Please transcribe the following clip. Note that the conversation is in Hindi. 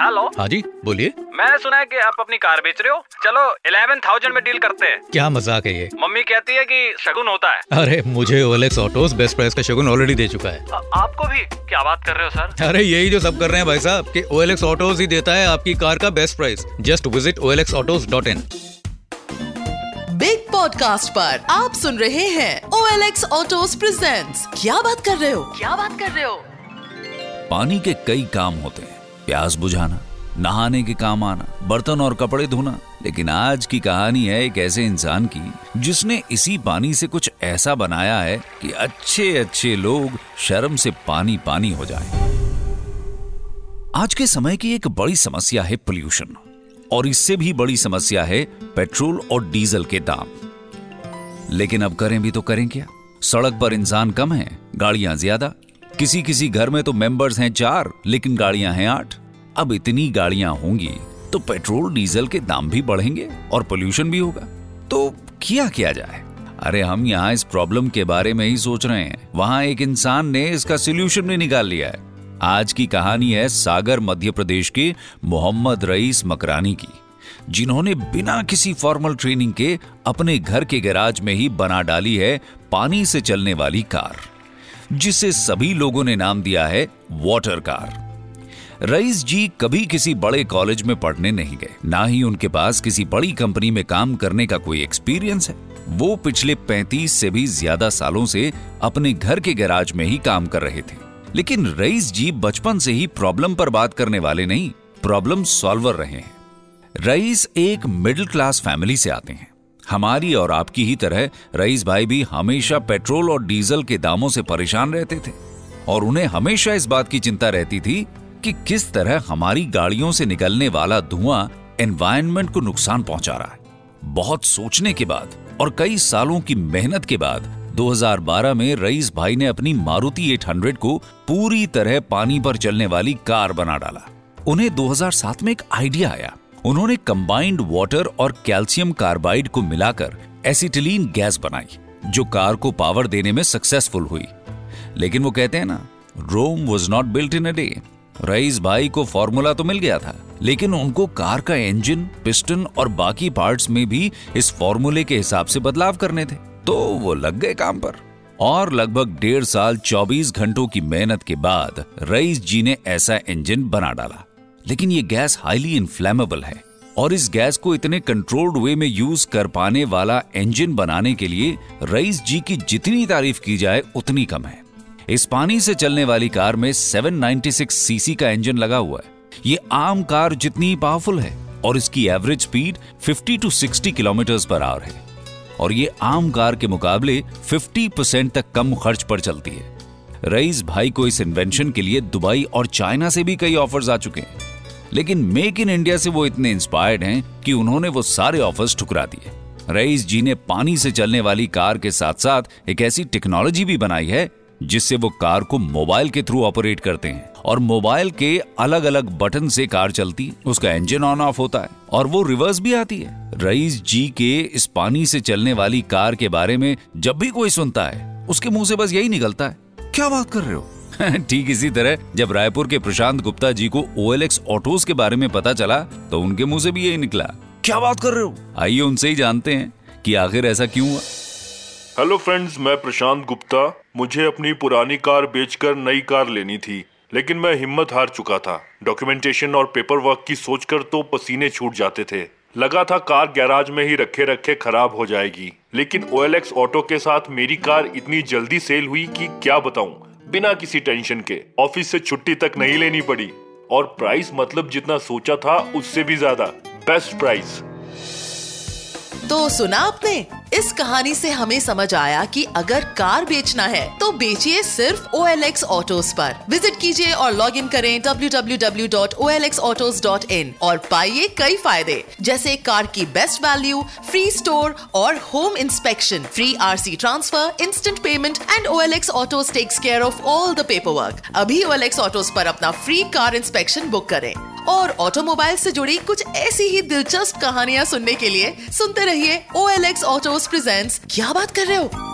हेलो? हाँ जी बोलिए। मैंने सुना है कि आप अपनी कार बेच रहे हो। चलो इलेवन थाउज़ेंड में डील करते हैं। क्या मज़ाक है ये? मम्मी कहती है कि शगुन होता है। अरे मुझे ओलेक्स ऑटोज बेस्ट प्राइस का शगुन ऑलरेडी दे चुका है। आ, आपको भी? क्या बात कर रहे हो सर अरे यही जो सब कर रहे हैं भाई साहब कि ओएलएक्स ऑटोज ही देता है आपकी कार का best price just visit oelxautos.in big podcast पर आप सुन रहे हैं OLX ऑटोज प्रेजेंट्स क्या बात कर रहे हो? क्या बात कर रहे हो? पानी के कई काम होते हैं। प्यास बुझाना, नहाने के काम आना, बर्तन और कपड़े धोना। लेकिन आज की कहानी है एक ऐसे इंसान की, जिसने इसी पानी से कुछ ऐसा बनाया है कि अच्छे अच्छे लोग शर्म से पानी पानी हो जाए। आज के समय की एक बड़ी समस्या है पोल्यूशन और इससे भी बड़ी समस्या है पेट्रोल और डीजल के दाम। लेकिन अब करें भी तो करें क्या? सड़क पर इंसान कम है, गाड़ियाँ ज़्यादा किसी किसी घर में तो मेंबर्स हैं चार, लेकिन गाड़ियाँ हैं आठ। अब इतनी गाड़ियाँ होंगी तो पेट्रोल, डीजल के दाम भी बढ़ेंगे और पोल्यूशन भी होगा। तो किया किया जाए? अरे हम यहाँ इस प्रॉब्लम के बारे में ही सोच रहे हैं। वहाँ एक इंसान ने इसका सोल्यूशन भी निकाल लिया है। आज की कहानी है सागर मध्य प्रदेश के मोहम्मद रईस मकरानी की, जिन्होंने बिना किसी फॉर्मल ट्रेनिंग के अपने घर के गैराज में ही बना डाली है पानी से चलने वाली कार। जिसे सभी लोगों ने नाम दिया है वाटर कार। रईस जी कभी किसी बड़े कॉलेज में पढ़ने नहीं गए। ना ही उनके पास किसी बड़ी कंपनी में काम करने का कोई एक्सपीरियंस है। वो पिछले 35 से भी ज़्यादा सालों से अपने घर के गैराज में ही काम कर रहे थे। लेकिन रईस जी बचपन से ही प्रॉब्लम पर बात करने वाले नहीं प्रॉब्लम सॉल्वर रहे हैं। रईस एक मिडिल क्लास फैमिली से आते हैं। हमारी और आपकी ही तरह रईस भाई भी हमेशा पेट्रोल और डीजल के दामों से परेशान रहते थे और उन्हें हमेशा इस बात की चिंता रहती थी कि किस तरह हमारी गाड़ियों से निकलने वाला धुआँ एनवायरमेंट को नुकसान पहुँचा रहा है। बहुत सोचने के बाद और कई सालों की मेहनत के बाद 2012 में रईस भाई ने अपनी मारुति 800 को पूरी तरह पानी पर चलने वाली कार बना डाला। उन्हें 2007 में एक आइडिया आया। उन्होंने कंबाइंड वाटर और कैल्शियम कार्बाइड को मिलाकर एसिटिलीन गैस बनाई, जो कार को पावर देने में सक्सेसफुल हुई। लेकिन वो कहते हैं ना Rome was not built in a day Raees भाई को फॉर्मूला तो मिल गया था, लेकिन उनको कार का इंजन पिस्टन और बाकी पार्ट्स में भी इस फॉर्मूले के हिसाब से बदलाव करने थे। तो वो लग गए काम पर। और लगभग डेढ़ साल 24 घंटों की मेहनत के बाद रईस जी ने ऐसा इंजन बना डाला। लेकिन ये गैस हाईली इन्फ्लेमेबल है और इस गैस को इतने कंट्रोल्ड वे में यूज़ कर पाने वाला इंजन बनाने के लिए रईस जी की जितनी तारीफ़ की जाए, उतनी कम है। इस पानी से चलने वाली कार में 796 सीसी का इंजन लगा हुआ है। ये आम कार जितनी पावरफुल है और इसकी average speed 50 to 60 kilometre per hour है। और ये आम कार के मुकाबले 50 परसेंट तक कम खर्च पर चलती है। रईस भाई को इस इन्वेंशन के लिए दुबई और चाइना से भी कई ऑफर्स आ चुके हैं। लेकिन मेक इन इंडिया से वो इतने इंस्पायर्ड हैं कि उन्होंने वो सारे ऑफर्स ठुकरा दिए। रईस जी ने पानी से चलने वाली कार के साथ साथ एक ऐसी टेक्नोलॉजी भी बनाई है, जिससे वो कार को मोबाइल के थ्रू ऑपरेट करते हैं। और मोबाइल के अलग अलग बटन से कार चलती, उसका इंजन ऑन ऑफ़ होता है, और वो रिवर्स भी आती है। रईस जी के इस पानी से चलने वाली कार के बारे में जब भी कोई सुनता है, उसके मुँह से बस यही निकलता है। क्या बात कर रहे हो? ठीक इसी तरह जब रायपुर के प्रशांत गुप्ता जी को OLX ऑटोज के बारे में पता चला तो उनके मुँह से भी यही निकला। क्या बात कर रहे हो? आइए उनसे ही जानते हैं कि आखिर ऐसा क्यों हुआ। हेलो फ्रेंड्स मैं प्रशांत गुप्ता। मुझे अपनी पुरानी कार बेचकर नई कार लेनी थी लेकिन मैं हिम्मत हार चुका था। डॉक्यूमेंटेशन और पेपर वर्क की सोचकर तो पसीने छूट जाते थे। लगा था कार गैराज में ही रखे रखे खराब हो जाएगी। लेकिन OLX ऑटो के साथ मेरी कार इतनी जल्दी सेल हुई कि क्या बताऊँ? बिना किसी टेंशन के ऑफ़िस से छुट्टी तक नहीं लेनी पड़ी। और प्राइस मतलब जितना सोचा था उससे भी ज़्यादा। बेस्ट प्राइस तो सुना आपने? इस कहानी से हमें समझ आया कि अगर कार बेचना है तो बेचिए सिर्फ़ ओ एल एक्स ऑटोज पर। विज़िट कीजिए और लॉग इन करें www.olxautos.in और पाइए कई फ़ायदे, जैसे कार की बेस्ट वैल्यू फ्री स्टोर और home inspection free RC transfer instant payment and OLX autos takes care of all the paper work अभी ओ एल एक्स ऑटोज पर अपना फ्री कार इंस्पेक्शन बुक करें। और ऑटोमोबाइल से जुड़ी कुछ ऐसी ही दिलचस्प कहानियाँ सुनने के लिए सुनते रहिए O L X auto present क्या बात कर रहे हो?